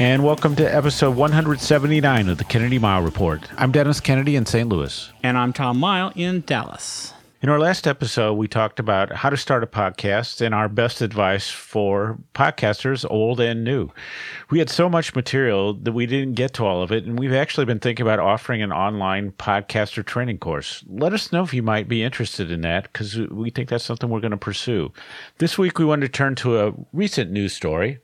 And welcome to episode 179 of the Kennedy Mighell Report. I'm Dennis Kennedy in St. Louis. And I'm Tom Mighell in Dallas. In our last episode, we talked about how to start a podcast and our best advice for podcasters, old and new. We had so much material that we didn't get to all of it, and we've actually been thinking about offering an online podcaster training course. Let us know if you might be interested in that because we think that's something we're going to pursue. This week, we wanted to turn to a recent news story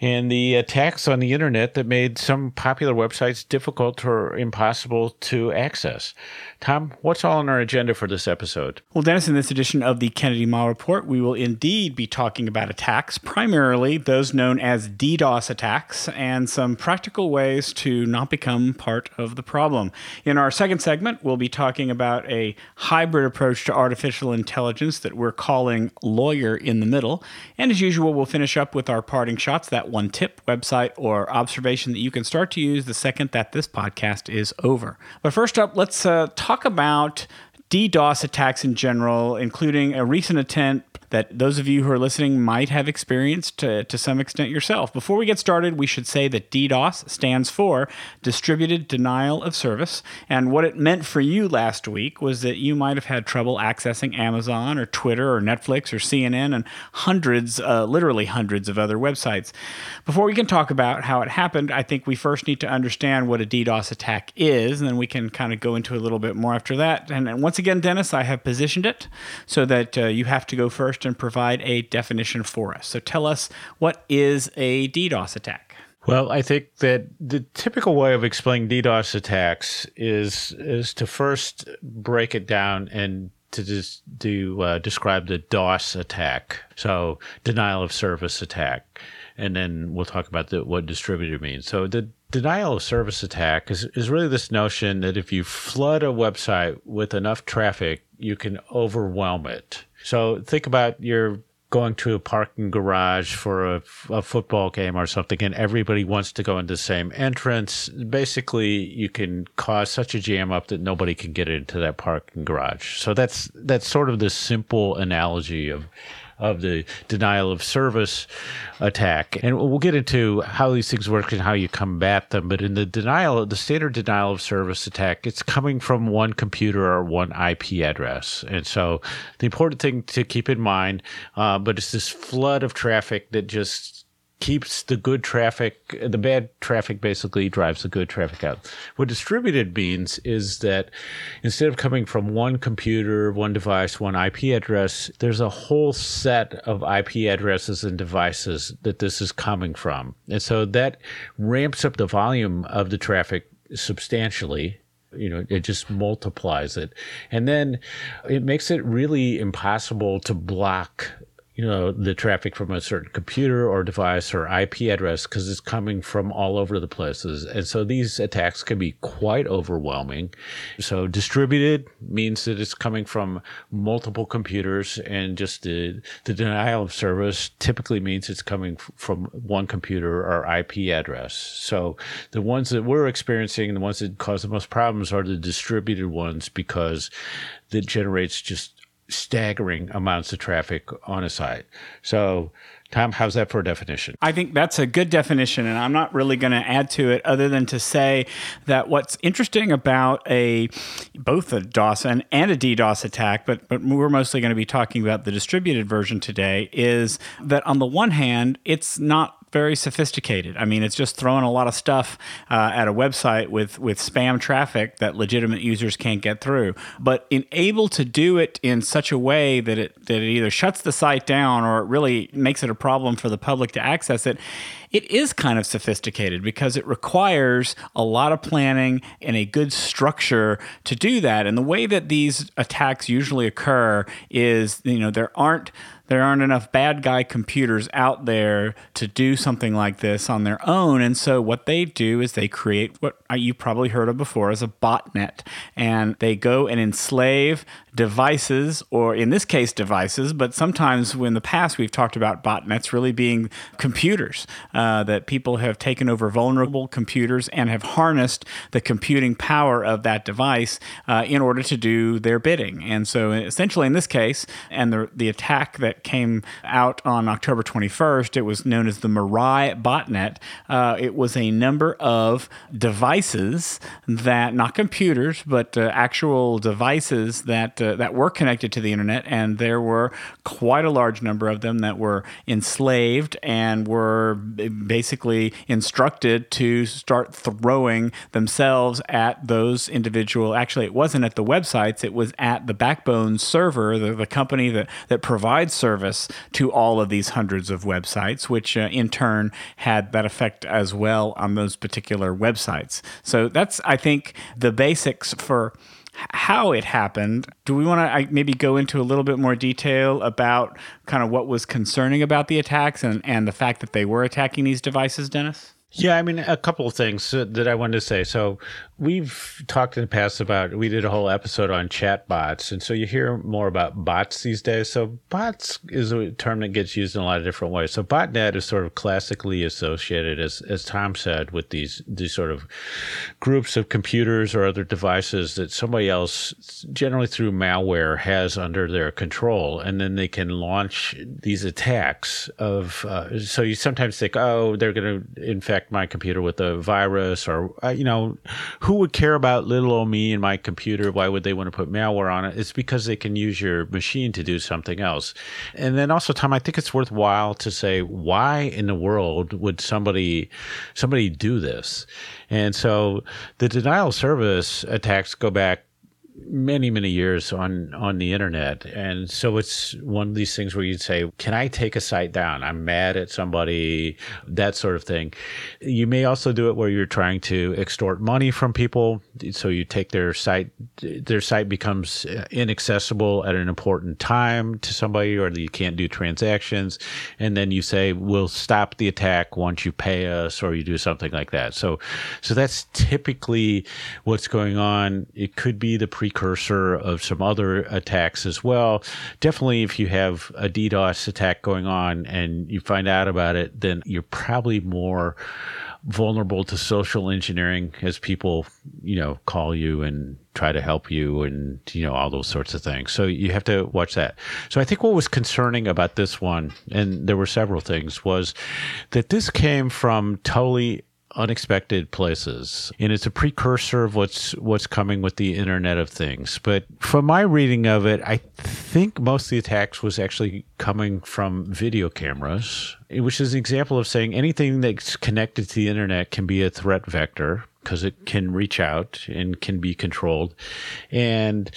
and the attacks on the internet that made some popular websites difficult or impossible to access. Tom, what's all on our agenda for this episode? Well, Dennis, in this edition of the Kennedy Mighell Report, we will indeed be talking about attacks, primarily those known as DDoS attacks, and some practical ways to not become part of the problem. In our second segment, we'll be talking about a hybrid approach to artificial intelligence that we're calling Lawyer in the Middle. And as usual, we'll finish up with our parting shots that one tip, website, or observation that you can start to use the second that this podcast is over. But first up, let's uh, talk about DDoS attacks in general, including a recent attempt that those of you who are listening might have experienced to, to some extent yourself. Before we get started, we should say that DDoS stands for Distributed Denial of Service. And what it meant for you last week was that you might have had trouble accessing Amazon or Twitter or Netflix or CNN and hundreds, uh, literally hundreds of other websites. Before we can talk about how it happened, I think we first need to understand what a DDoS attack is, and then we can kind of go into a little bit more after that. And, and once again, Dennis, I have positioned it so that uh, you have to go first and provide a definition for us. So tell us what is a DDoS attack? Well, I think that the typical way of explaining DDoS attacks is is to first break it down and to just to uh, describe the DOS attack, so denial of service attack, and then we'll talk about the, what distributed means. So the denial of service attack is, is really this notion that if you flood a website with enough traffic, you can overwhelm it. So think about your going to a parking garage for a, a, football game or something and everybody wants to go into the same entrance basically you can cause such a jam up that nobody can get into that parking garage so that's that's sort of the simple analogy of of the denial of service attack. And we'll get into how these things work and how you combat them. But in the denial, the standard denial of service attack, it's coming from one computer or one IP address. And so the important thing to keep in mind, uh, but it's this flood of traffic that just keeps the good traffic, the bad traffic basically drives the good traffic out. What distributed means is that instead of coming from one computer, one device, one IP address, there's a whole set of IP addresses and devices that this is coming from. And so that ramps up the volume of the traffic substantially you know it just multiplies it and then it makes it really impossible to block you know the traffic from a certain computer or device or IP address because it's coming from all over the places, and so these attacks can be quite overwhelming. So distributed means that it's coming from multiple computers, and just the the denial of service typically means it's coming from one computer or IP address. So the ones that we're experiencing, the ones that cause the most problems, are the distributed ones because that generates just staggering amounts of traffic on a site. So, Tom, how's that for a definition? I think that's a good definition, and I'm not really going to add to it other than to say that what's interesting about a both a DOS and, and a DDoS attack, but but we're mostly going to be talking about the distributed version today, is that on the one hand, it's not very sophisticated. I mean, it's just throwing a lot of stuff uh, at a website with with spam traffic that legitimate users can't get through. But in able to do it in such a way that it that it either shuts the site down or it really makes it a problem for the public to access it it is kind of sophisticated because it requires a lot of planning and a good structure to do that. And the way that these attacks usually occur is, you know, there aren't there aren't enough bad guy computers out there to do something like this on their own. And so what they do is they create what you probably heard of before as a botnet. And they go and enslave devices, or in this case, devices, but sometimes in the past we've talked about botnets really being computers, uh, that people have taken over vulnerable computers and have harnessed the computing power of that device uh, in order to do their bidding. And so essentially in this case, and the, the attack that came out on October 21st, it was known as the Mirai botnet. Uh, it was a number of devices that, not computers, but uh, actual devices that uh, that were connected to the internet, and there were quite a large number of them that were enslaved and were basically instructed to start throwing themselves at those individual. Actually, it wasn't at the websites; it was at the Backbone server, the, the company that that provides service to all of these hundreds of websites, which uh, in turn had that effect as well on those particular websites. So that's, I think, the basics for how it happened. Do we want to maybe go into a little bit more detail about kind of what was concerning about the attacks and, and the fact that they were attacking these devices, Dennis? Yeah, I mean, a couple of things that I wanted to say. So, we've talked in the past about, we did a whole episode on chat bots. And so you hear more about bots these days. So, bots is a term that gets used in a lot of different ways. So, botnet is sort of classically associated, as, as Tom said, with these, these sort of groups of computers or other devices that somebody else, generally through malware, has under their control. And then they can launch these attacks of, uh, so you sometimes think, oh, they're going to infect infect my computer with a virus or, uh, you know, who would care about little old me and my computer? Why would they want to put malware on it? It's because they can use your machine to do something else. And then also, Tom, I think it's worthwhile to say, why in the world would somebody, somebody do this? And so the denial of service attacks go back many many years on on the internet. And so it's one of these things where you'd say can i take a site down? I'm mad at somebody that sort of thing. You may also do it where you're trying to extort money from people. So you take their site their site becomes inaccessible at an important time to somebody or you can't do transactions. And then you say we'll stop the attack once you pay us or you do something like that. So so that's typically what's going on. It could be the pre precursor of some other attacks as well. Definitely, if you have a DDoS attack going on and you find out about it, then you're probably more vulnerable to social engineering as people, you know, call you and try to help you and, you know, all those sorts of things. So you have to watch that. So I think what was concerning about this one, and there were several things, was that this came from totally unexpected places and it's a precursor of what's what's coming with the internet of things. But from my reading of it i think most of the attacks was actually coming from video cameras which is an example of saying anything that's connected to the internet can be a threat vector because it can reach out and can be controlled. And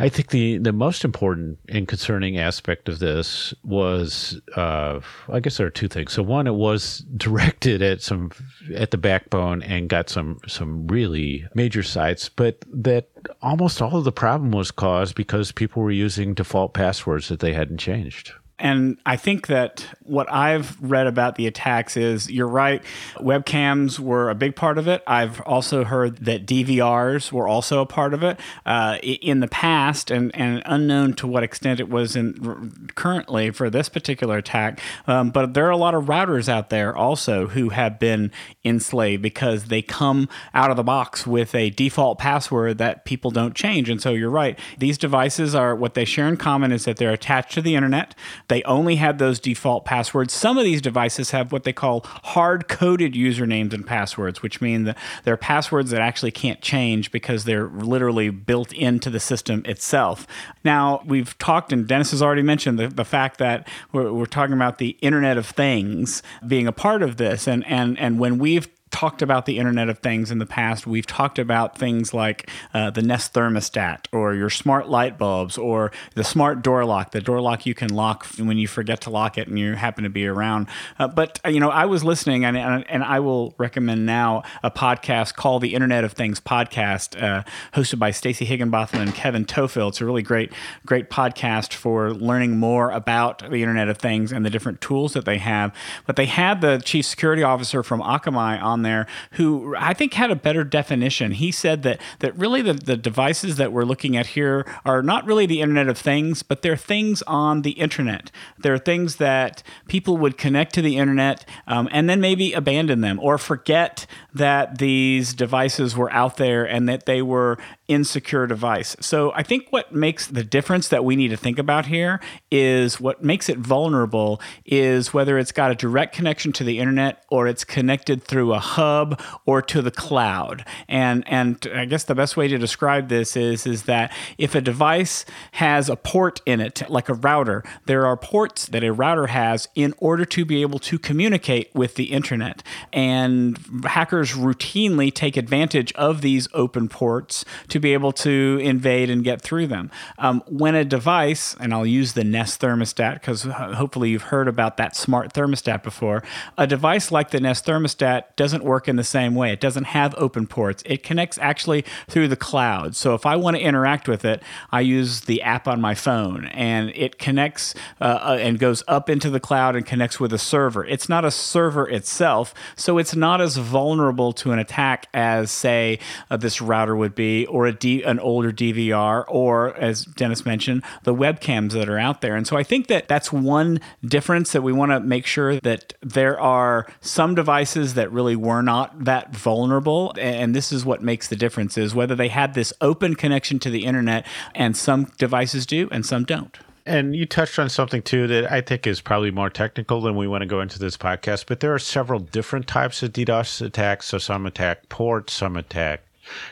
I think the, the most important and concerning aspect of this was, uh, I guess there are two things. So one, it was directed at some at the backbone and got some some really major sites, but that almost all of the problem was caused because people were using default passwords that they hadn't changed. And I think that what I've read about the attacks is you're right, webcams were a big part of it. I've also heard that DVRs were also a part of it uh, in the past, and, and unknown to what extent it was in currently for this particular attack. Um, but there are a lot of routers out there also who have been enslaved because they come out of the box with a default password that people don't change. And so you're right, these devices are what they share in common is that they're attached to the internet. They only had those default passwords. Some of these devices have what they call hard coded usernames and passwords, which mean that they're passwords that actually can't change because they're literally built into the system itself. Now, we've talked, and Dennis has already mentioned the, the fact that we're, we're talking about the Internet of Things being a part of this. And, and, and when we've talked about the Internet of Things in the past. We've talked about things like uh, the Nest thermostat or your smart light bulbs or the smart door lock, the door lock you can lock when you forget to lock it and you happen to be around. Uh, but, uh, you know, I was listening and, and I will recommend now a podcast called the Internet of Things podcast, uh, hosted by Stacey Higginbotham and Kevin Tofel. It's a really great, great podcast for learning more about the Internet of Things and the different tools that they have. But they had the chief security officer from Akamai on there who I think had a better definition. He said that that really the, the devices that we're looking at here are not really the Internet of Things, but they're things on the internet. They're things that people would connect to the internet um, and then maybe abandon them or forget that these devices were out there and that they were insecure device. So I think what makes the difference that we need to think about here is what makes it vulnerable is whether it's got a direct connection to the internet or it's connected through a hub or to the cloud. And and I guess the best way to describe this is is that if a device has a port in it like a router, there are ports that a router has in order to be able to communicate with the internet. And hackers routinely take advantage of these open ports to be able to invade and get through them. Um, when a device, and I'll use the Nest thermostat because hopefully you've heard about that smart thermostat before, a device like the Nest thermostat doesn't work in the same way. It doesn't have open ports. It connects actually through the cloud. So if I want to interact with it, I use the app on my phone and it connects uh, uh, and goes up into the cloud and connects with a server. It's not a server itself, so it's not as vulnerable to an attack as, say, uh, this router would be or a D, an older DVR, or as Dennis mentioned, the webcams that are out there. And so I think that that's one difference that we want to make sure that there are some devices that really were not that vulnerable. And this is what makes the difference is whether they had this open connection to the internet and some devices do and some don't. And you touched on something too that I think is probably more technical than we want to go into this podcast, but there are several different types of DDoS attacks. So some attack ports, some attack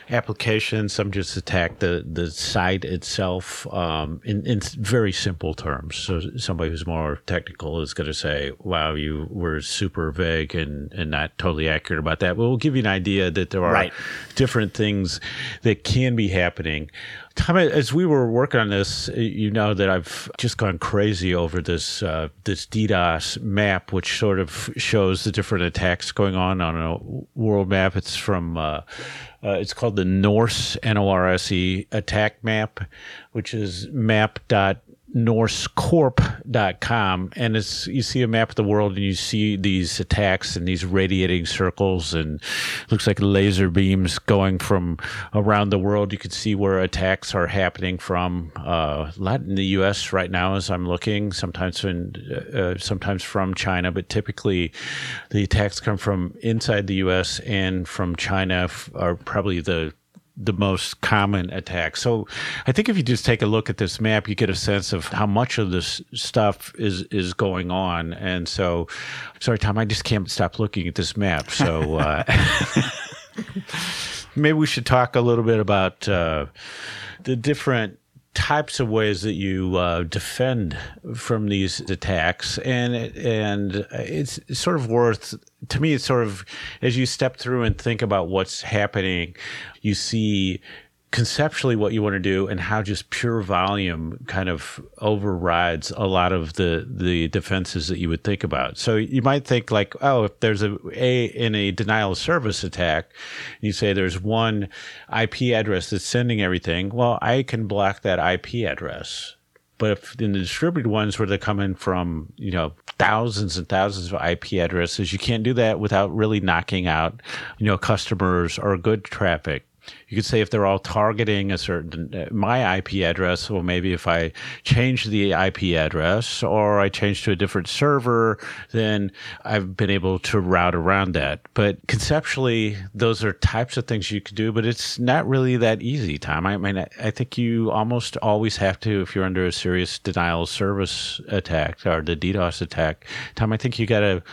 applications. Some just attack the, the site itself um, in, in very simple terms. So somebody who's more technical is going to say, wow, you were super vague and, and not totally accurate about that. But we'll give you an idea that there are right. different things that can be happening. Tom, as we were working on this, you know that I've just gone crazy over this uh, this DDoS map, which sort of shows the different attacks going on on a world map. It's from uh, uh, it's called the Norse N O R S E attack map, which is map dot norsecorp.com and it's you see a map of the world and you see these attacks and these radiating circles and looks like laser beams going from around the world. You can see where attacks are happening from uh, a lot in the US right now as I'm looking sometimes in, uh, sometimes from China but typically the attacks come from inside the US and from China are probably the the most common attacks. So I think if you just take a look at this map, you get a sense of how much of this stuff is is going on. And so, sorry, Tom, I just can't stop looking at this map. So uh, maybe we should talk a little bit about uh, the different types of ways that you uh, defend from these attacks, and and it's sort of worth to me. It's sort of as you step through and think about what's happening, you see conceptually what you want to do and how just pure volume kind of overrides a lot of the the defenses that you would think about. So you might think like, oh, if there's a, a in a denial of service attack, you say there's one IP address that's sending everything. Well, I can block that IP address. But if in the distributed ones where they're coming from, you know, thousands and thousands of IP addresses, you can't do that without really knocking out, you know, customers or good traffic you could say if they're all targeting a certain uh, my IP address, well, maybe if I change the IP address or I change to a different server, then I've been able to route around that. But conceptually, those are types of things you could do, but it's not really that easy, Tom. I mean, I think you almost always have to, if you're under a serious denial of service attack or the DDoS attack, Tom, I think you got to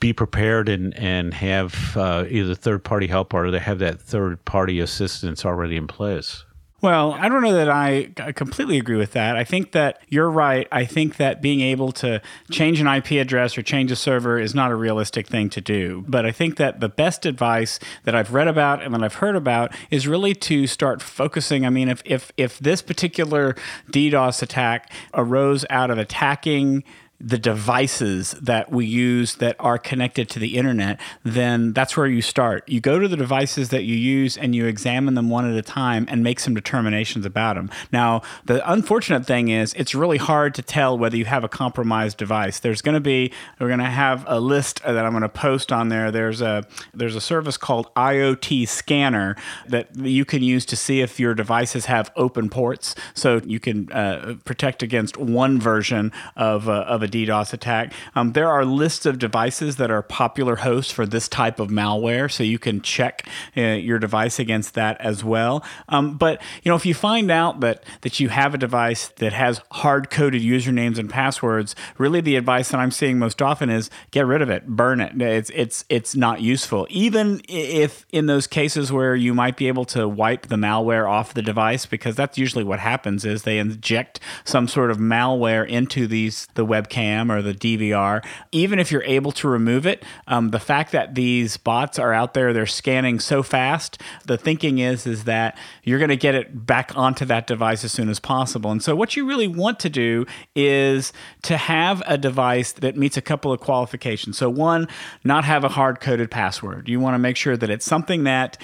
be prepared and and have uh, either third party help or they have that third party assistance already in place. Well, I don't know that I completely agree with that. I think that you're right. I think that being able to change an IP address or change a server is not a realistic thing to do. But I think that the best advice that I've read about and that I've heard about is really to start focusing. I mean, if if if this particular DDoS attack arose out of attacking the devices that we use that are connected to the internet, then that's where you start. You go to the devices that you use and you examine them one at a time and make some determinations about them. Now, the unfortunate thing is it's really hard to tell whether you have a compromised device. There's going to be we're going to have a list that I'm going to post on there. There's a there's a service called IoT Scanner that you can use to see if your devices have open ports, so you can uh, protect against one version of uh, of DDoS attack. Um, there are lists of devices that are popular hosts for this type of malware, so you can check uh, your device against that as well. Um, but you know, if you find out that that you have a device that has hard coded usernames and passwords, really the advice that I'm seeing most often is get rid of it, burn it. It's it's it's not useful. Even if in those cases where you might be able to wipe the malware off the device, because that's usually what happens is they inject some sort of malware into these the webcam cam or the DVR, even if you're able to remove it, um, the fact that these bots are out there, they're scanning so fast. The thinking is is that you're going to get it back onto that device as soon as possible. And so, what you really want to do is to have a device that meets a couple of qualifications. So, one, not have a hard coded password. You want to make sure that it's something that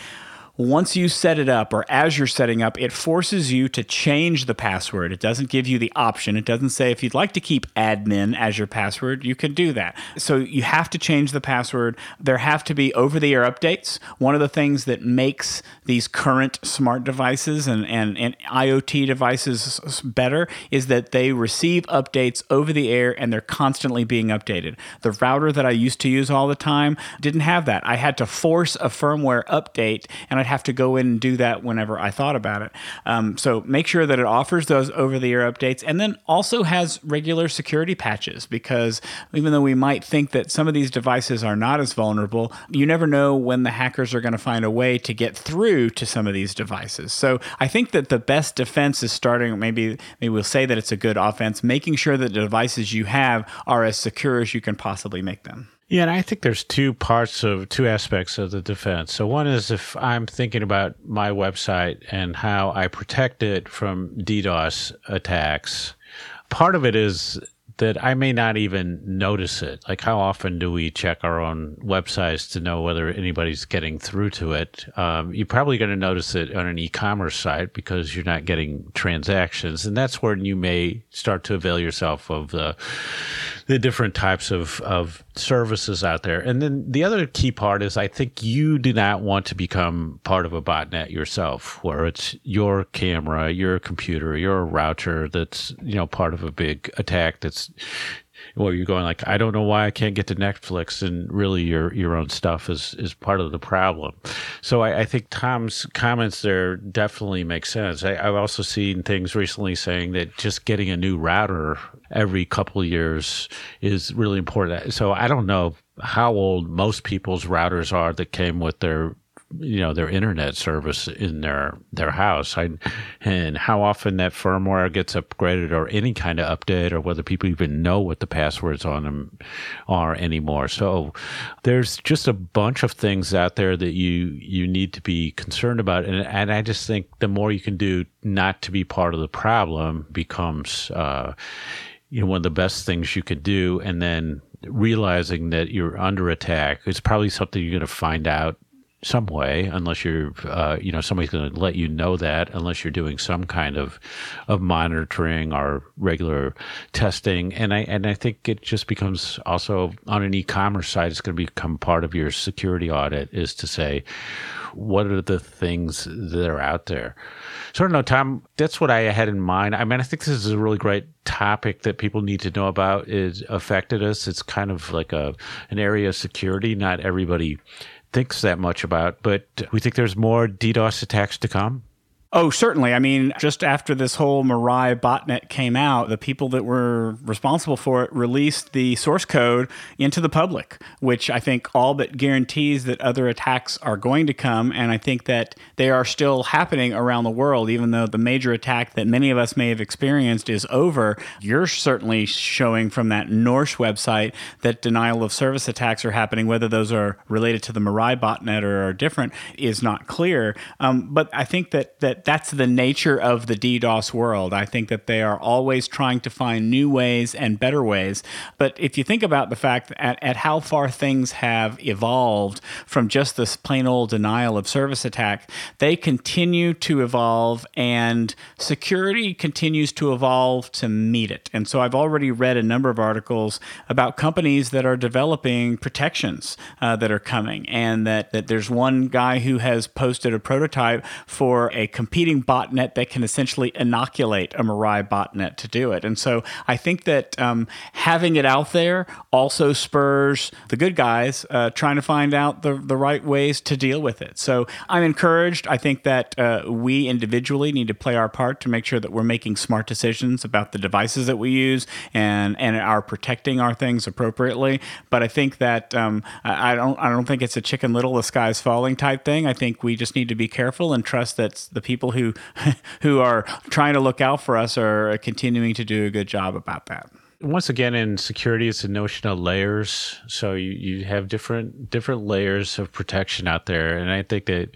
once you set it up or as you're setting up, it forces you to change the password. It doesn't give you the option. It doesn't say if you'd like to keep admin as your password, you can do that. So you have to change the password. There have to be over the air updates. One of the things that makes these current smart devices and, and, and IoT devices better is that they receive updates over the air and they're constantly being updated. The router that I used to use all the time didn't have that. I had to force a firmware update and I Have to go in and do that whenever I thought about it. Um, so make sure that it offers those over the air updates and then also has regular security patches because even though we might think that some of these devices are not as vulnerable, you never know when the hackers are going to find a way to get through to some of these devices. So I think that the best defense is starting, maybe, maybe we'll say that it's a good offense, making sure that the devices you have are as secure as you can possibly make them. Yeah, and I think there's two parts of two aspects of the defense. So one is if I'm thinking about my website and how I protect it from DDoS attacks. Part of it is that I may not even notice it. Like, how often do we check our own websites to know whether anybody's getting through to it? Um, you're probably going to notice it on an e commerce site because you're not getting transactions. And that's when you may start to avail yourself of the, the different types of, of services out there. And then the other key part is I think you do not want to become part of a botnet yourself, where it's your camera, your computer, your router that's, you know, part of a big attack that's well, you're going like, I don't know why I can't get to Netflix, and really your your own stuff is is part of the problem. So I, I think Tom's comments there definitely make sense. I, have also seen things recently saying that just getting a new router every couple years is really important. So I don't know how old most people's routers are that came with their you know their internet service in their their house. I, and how often that firmware gets upgraded or any kind of update or whether people even know what the passwords on them are anymore. So there's just a bunch of things out there that you you need to be concerned about. And, and i just think the more you can do not to be part of the problem becomes uh, you know one of the best things you could do. And then realizing that you're under attack is probably something you're going to find out some way, unless you're, uh, you know, somebody's going to let you know that, unless you're doing some kind of of monitoring or regular testing. And I and I think it just becomes also on an e-commerce side, it's going to become part of your security audit is to say, what are the things that are out there. So I don't know, Tom. That's what I had in mind. I mean, I think this is a really great topic that people need to know about. It affected us. It's kind of like a an area of security. Not everybody thinks that much about, but we think there's more DDoS attacks to come. Oh, certainly. I mean, just after this whole Mirai botnet came out, the people that were responsible for it released the source code into the public, which I think all but guarantees that other attacks are going to come. And I think that they are still happening around the world, even though the major attack that many of us may have experienced is over. You're certainly showing from that Norse website that denial of service attacks are happening, whether those are related to the Mirai botnet or are different is not clear. Um, but I think that that that's the nature of the DDoS world. I think that they are always trying to find new ways and better ways. But if you think about the fact at, at how far things have evolved from just this plain old denial of service attack, they continue to evolve and security continues to evolve to meet it. And so I've already read a number of articles about companies that are developing protections uh, that are coming, and that, that there's one guy who has posted a prototype for a competing botnet that can essentially inoculate a Mirai botnet to do it. And so I think that um, having it out there also spurs the good guys uh, trying to find out the, the right ways to deal with it. So I'm encouraged. I think that uh, we individually need to play our part to make sure that we're making smart decisions about the devices that we use and, and are protecting our things appropriately. But I think that um, I, don't I don't think it's a chicken little the sky's falling type thing. I think we just need to be careful and trust that the people people who who are trying to look out for us are continuing to do a good job about that. Once again in security it's a notion of layers. So you, you have different different layers of protection out there. And i think that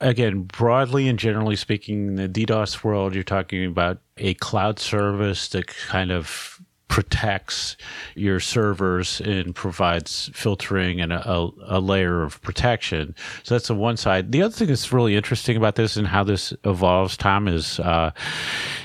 again broadly and generally speaking in the ddos world you're talking about a cloud service that kind of protects your servers and provides filtering and a, a, layer of protection. So that's the one side. The other thing that's really interesting about this and how this evolves, Tom, is uh,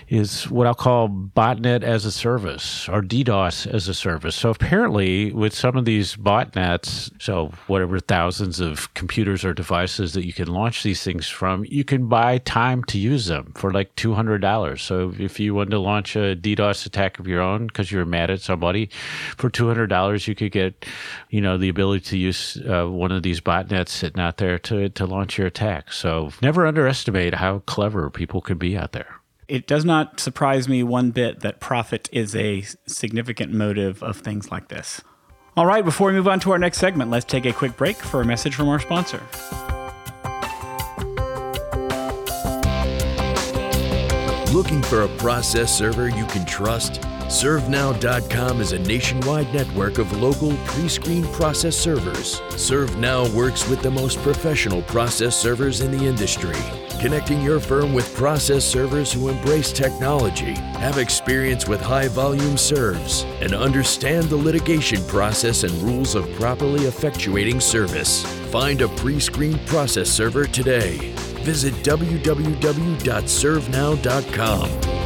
is what I'll call botnet as a service or DDoS as a service. So apparently, with some of these botnets, so whatever thousands of computers or devices that you can launch these things from, you can buy time to use them for like two hundred dollars. So if you wanted to launch a DDoS attack of your own because you're mad at somebody, for two hundred dollars you could get, you know, the ability to use uh, one of these botnets sitting out there to to launch your attack. So never underestimate how clever people can be out there. It does not surprise me one bit that profit is a significant motive of things like this. All right, before we move on to our next segment, let's take a quick break for a message from our sponsor. Looking for a process server you can trust? ServeNow.com is a nationwide network of local pre screened process servers. ServeNow works with the most professional process servers in the industry connecting your firm with process servers who embrace technology, have experience with high volume serves, and understand the litigation process and rules of properly effectuating service. Find a pre screened process server today. Visit www.servenow.com.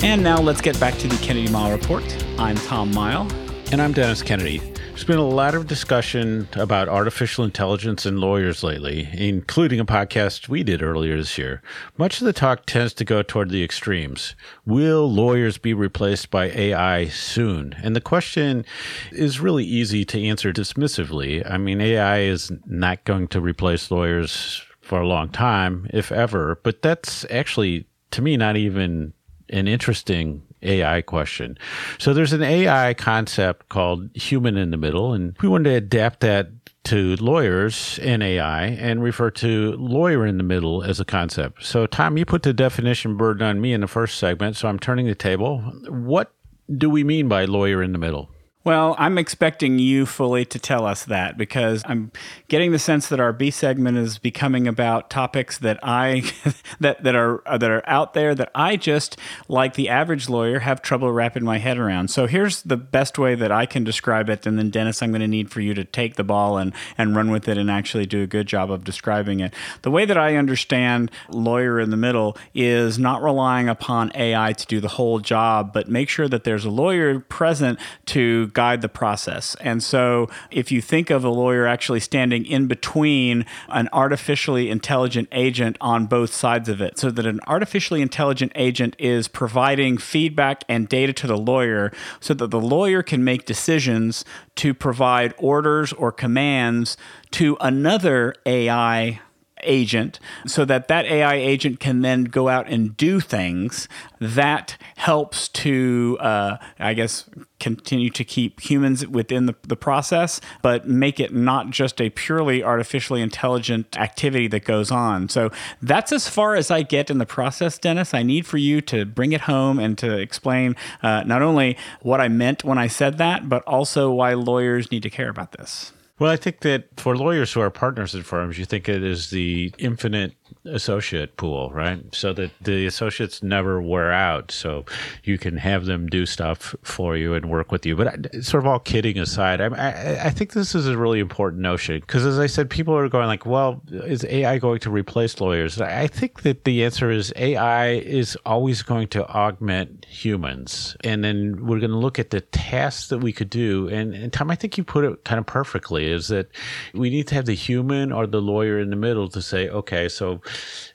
And now let's get back to the Kennedy Mighell Report. I'm Tom Mighell. And I'm Dennis Kennedy. There's been a lot of discussion about artificial intelligence and lawyers lately, including a podcast we did earlier this year. Much of the talk tends to go toward the extremes. Will lawyers be replaced by AI soon? And the question is really easy to answer dismissively. I mean, AI is not going to replace lawyers for a long time, if ever, but that's actually, to me, not even an interesting AI question. So there's an AI concept called human in the middle, and we want to adapt that to lawyers in AI and refer to lawyer in the middle as a concept. So, Tom, you put the definition burden on me in the first segment, so I'm turning the table. What do we mean by lawyer in the middle? Well, I'm expecting you fully to tell us that because I'm getting the sense that our B segment is becoming about topics that I that that are uh, that are out there that I just like the average lawyer have trouble wrapping my head around. So here's the best way that I can describe it and then Dennis I'm going to need for you to take the ball and and run with it and actually do a good job of describing it. The way that I understand lawyer in the middle is not relying upon AI to do the whole job, but make sure that there's a lawyer present to guide the process. And so if you think of a lawyer actually standing in between an artificially intelligent agent on both sides of it, so that an artificially intelligent agent is providing feedback and data to the lawyer so that the lawyer can make decisions to provide orders or commands to another AI agent so that that AI agent can then go out and do things that helps to, uh, I guess, continue to keep humans within the, the process, but make it not just a purely artificially intelligent activity that goes on. So that's as far as I get in the process, Dennis. I need for you to bring it home and to explain uh, not only what I meant when I said that, but also why lawyers need to care about this. Well, I think that for lawyers who are partners in firms, you think it is the infinite associate pool, right? So that the associates never wear out. So you can have them do stuff for you and work with you. But uh, sort of all kidding aside, I, I, I think this is a really important notion because, as I said, people are going like, well, is AI going to replace lawyers? I think that the answer is AI is always going to augment humans. And then we're going to look at the tasks that we could do. And, and Tom, I think you put it kind of perfectly is that we need to have the human or the lawyer in the middle to say, okay, so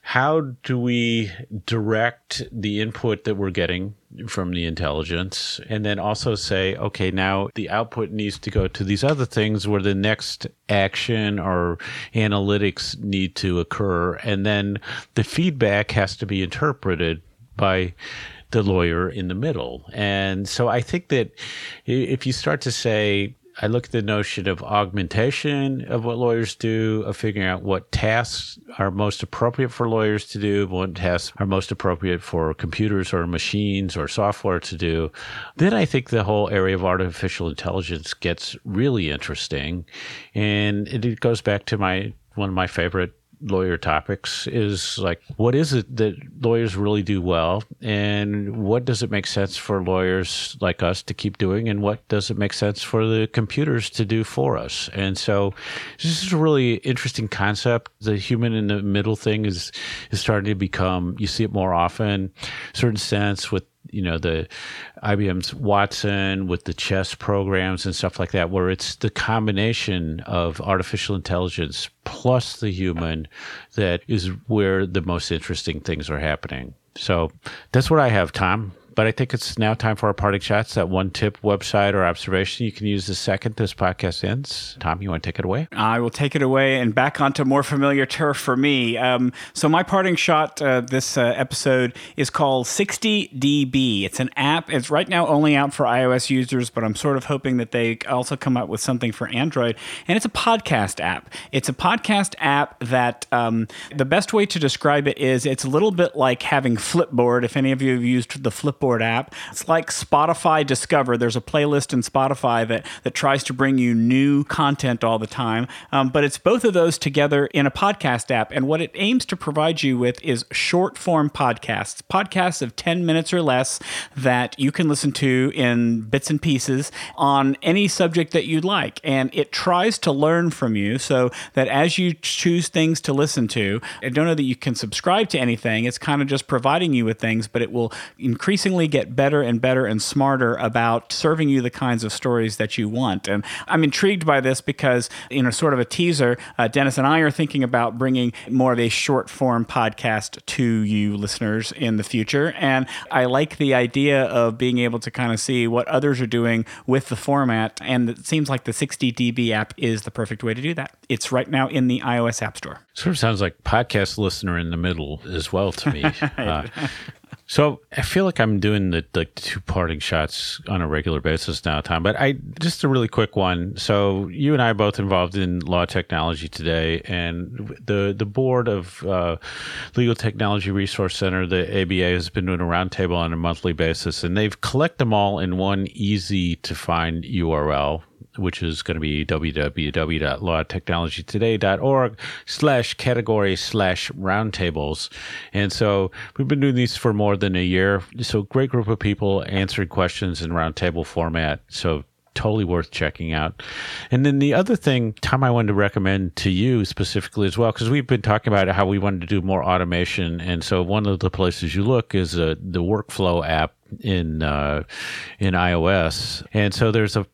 how do we direct the input that we're getting from the intelligence and then also say okay now the output needs to go to these other things where the next action or analytics need to occur. And then the feedback has to be interpreted by the lawyer in the middle. And so i think that if you start to say I look at the notion of augmentation of what lawyers do, of figuring out what tasks are most appropriate for lawyers to do, what tasks are most appropriate for computers or machines or software to do. Then I think the whole area of artificial intelligence gets really interesting. And it goes back to my one of my favorite lawyer topics is like what is it that lawyers really do well? And what does it make sense for lawyers like us to keep doing? And what does it make sense for the computers to do for us? And so this is a really interesting concept. The human in the middle thing is is starting to become you see it more often certain sense with you know the IBM's Watson with the chess programs and stuff like that, where it's the combination of artificial intelligence plus the human that is where the most interesting things are happening. So that's what I have, Tom. But I think it's now time for our parting shots. That one tip, website, or observation you can use the second this podcast ends. Tom, you want to take it away? I will take it away and back onto more familiar turf for me. Um, so, my parting shot uh, this uh, episode is called 60dB. It's an app. It's right now only out for iOS users, but I'm sort of hoping that they also come out with something for Android. And it's a podcast app. It's a podcast app that um, the best way to describe it is it's a little bit like having Flipboard. If any of you have used the Flipboard, App. It's like Spotify Discover. There's a playlist in Spotify that, that tries to bring you new content all the time. Um, but it's both of those together in a podcast app. And what it aims to provide you with is short form podcasts, podcasts of 10 minutes or less that you can listen to in bits and pieces on any subject that you'd like. And it tries to learn from you so that as you choose things to listen to, I don't know that you can subscribe to anything. It's kind of just providing you with things, but it will increasingly increasingly get better and better and smarter about serving you the kinds of stories that you want. And I'm intrigued by this because, you know, sort of a teaser, uh, Dennis and I are thinking about bringing more of a short form podcast to you listeners in the future. And I like the idea of being able to kind of see what others are doing with the format. And it seems like the 60dB app is the perfect way to do that. It's right now in the iOS App Store. Sort of sounds like podcast listener in the middle as well to me. Uh, so I feel like I'm doing the like two parting shots on a regular basis now, Tom. But I just a really quick one. So you and I are both involved in law technology today, and the the board of uh, Legal Technology Resource Center, the ABA, has been doing a roundtable on a monthly basis, and they've collected them all in one easy to find URL which is going to be www.lawtechnologytoday.org slash category slash roundtables. And so we've been doing these for more than a year. So great group of people answering questions in roundtable format. So totally worth checking out. And then the other thing, Tom, I wanted to recommend to you specifically as well, because we've been talking about how we wanted to do more automation. And so one of the places you look is uh, the workflow app in uh, in iOS. And so there's a a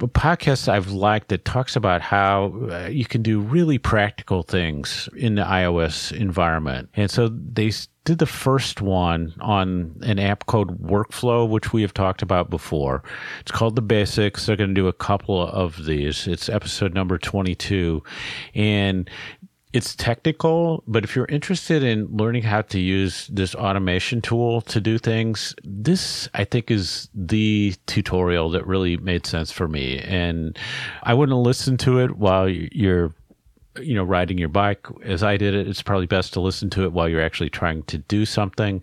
podcast I've liked that talks about how uh, you can do really practical things in the iOS environment. And so they did the first one on an app called Workflow, which we have talked about before. It's called The Basics. They're going to do a couple of these. It's episode number 22. And it's technical, but if you're interested in learning how to use this automation tool to do things, this I think is the tutorial that really made sense for me. And I wouldn't listen to it while you're you know riding your bike as I did it it's probably best to listen to it while you're actually trying to do something.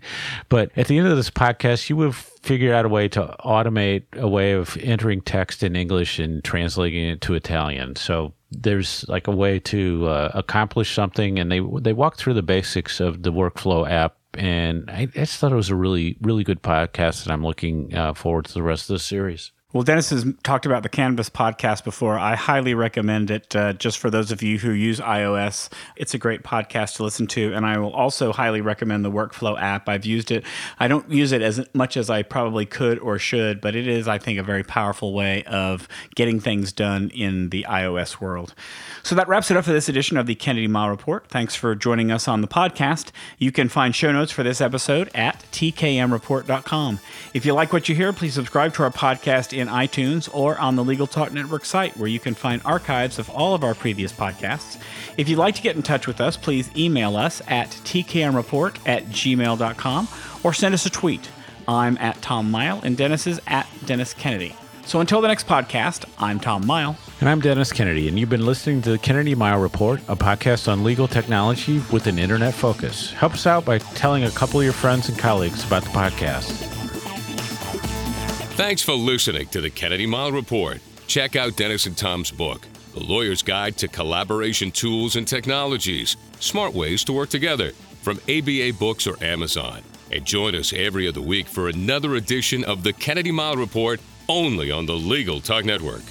But at the end of this podcast you have figured out a way to automate a way of entering text in English and translating it to Italian. So there's like a way to uh, accomplish something and they they walk through the basics of the workflow app and I, I just thought it was a really really good podcast and I'm looking uh, forward to the rest of the series well, Dennis has talked about the Canvas podcast before. I highly recommend it uh, just for those of you who use iOS. It's a great podcast to listen to. And I will also highly recommend the Workflow app. I've used it. I don't use it as much as I probably could or should, but it is, I think, a very powerful way of getting things done in the iOS world. So that wraps it up for this edition of the Kennedy Mighell Report. Thanks for joining us on the podcast. You can find show notes for this episode at tkmreport.com. If you like what you hear, please subscribe to our podcast in iTunes or on the Legal Talk Network site, where you can find archives of all of our previous podcasts. If you'd like to get in touch with us, please email us at tkmreport at gmail.com or send us a tweet. I'm at Tom Mighell and Dennis is at Dennis Kennedy. So until the next podcast, I'm Tom Mighell. And I'm Dennis Kennedy, and you've been listening to the Kennedy Mighell Report, a podcast on legal technology with an internet focus. Help us out by telling a couple of your friends and colleagues about the podcast. Thanks for listening to the Kennedy Mighell Report. Check out Dennis and Tom's book, The Lawyer's Guide to Collaboration Tools and Technologies Smart Ways to Work Together, from ABA Books or Amazon. And join us every other week for another edition of the Kennedy Mighell Report only on the Legal Talk Network.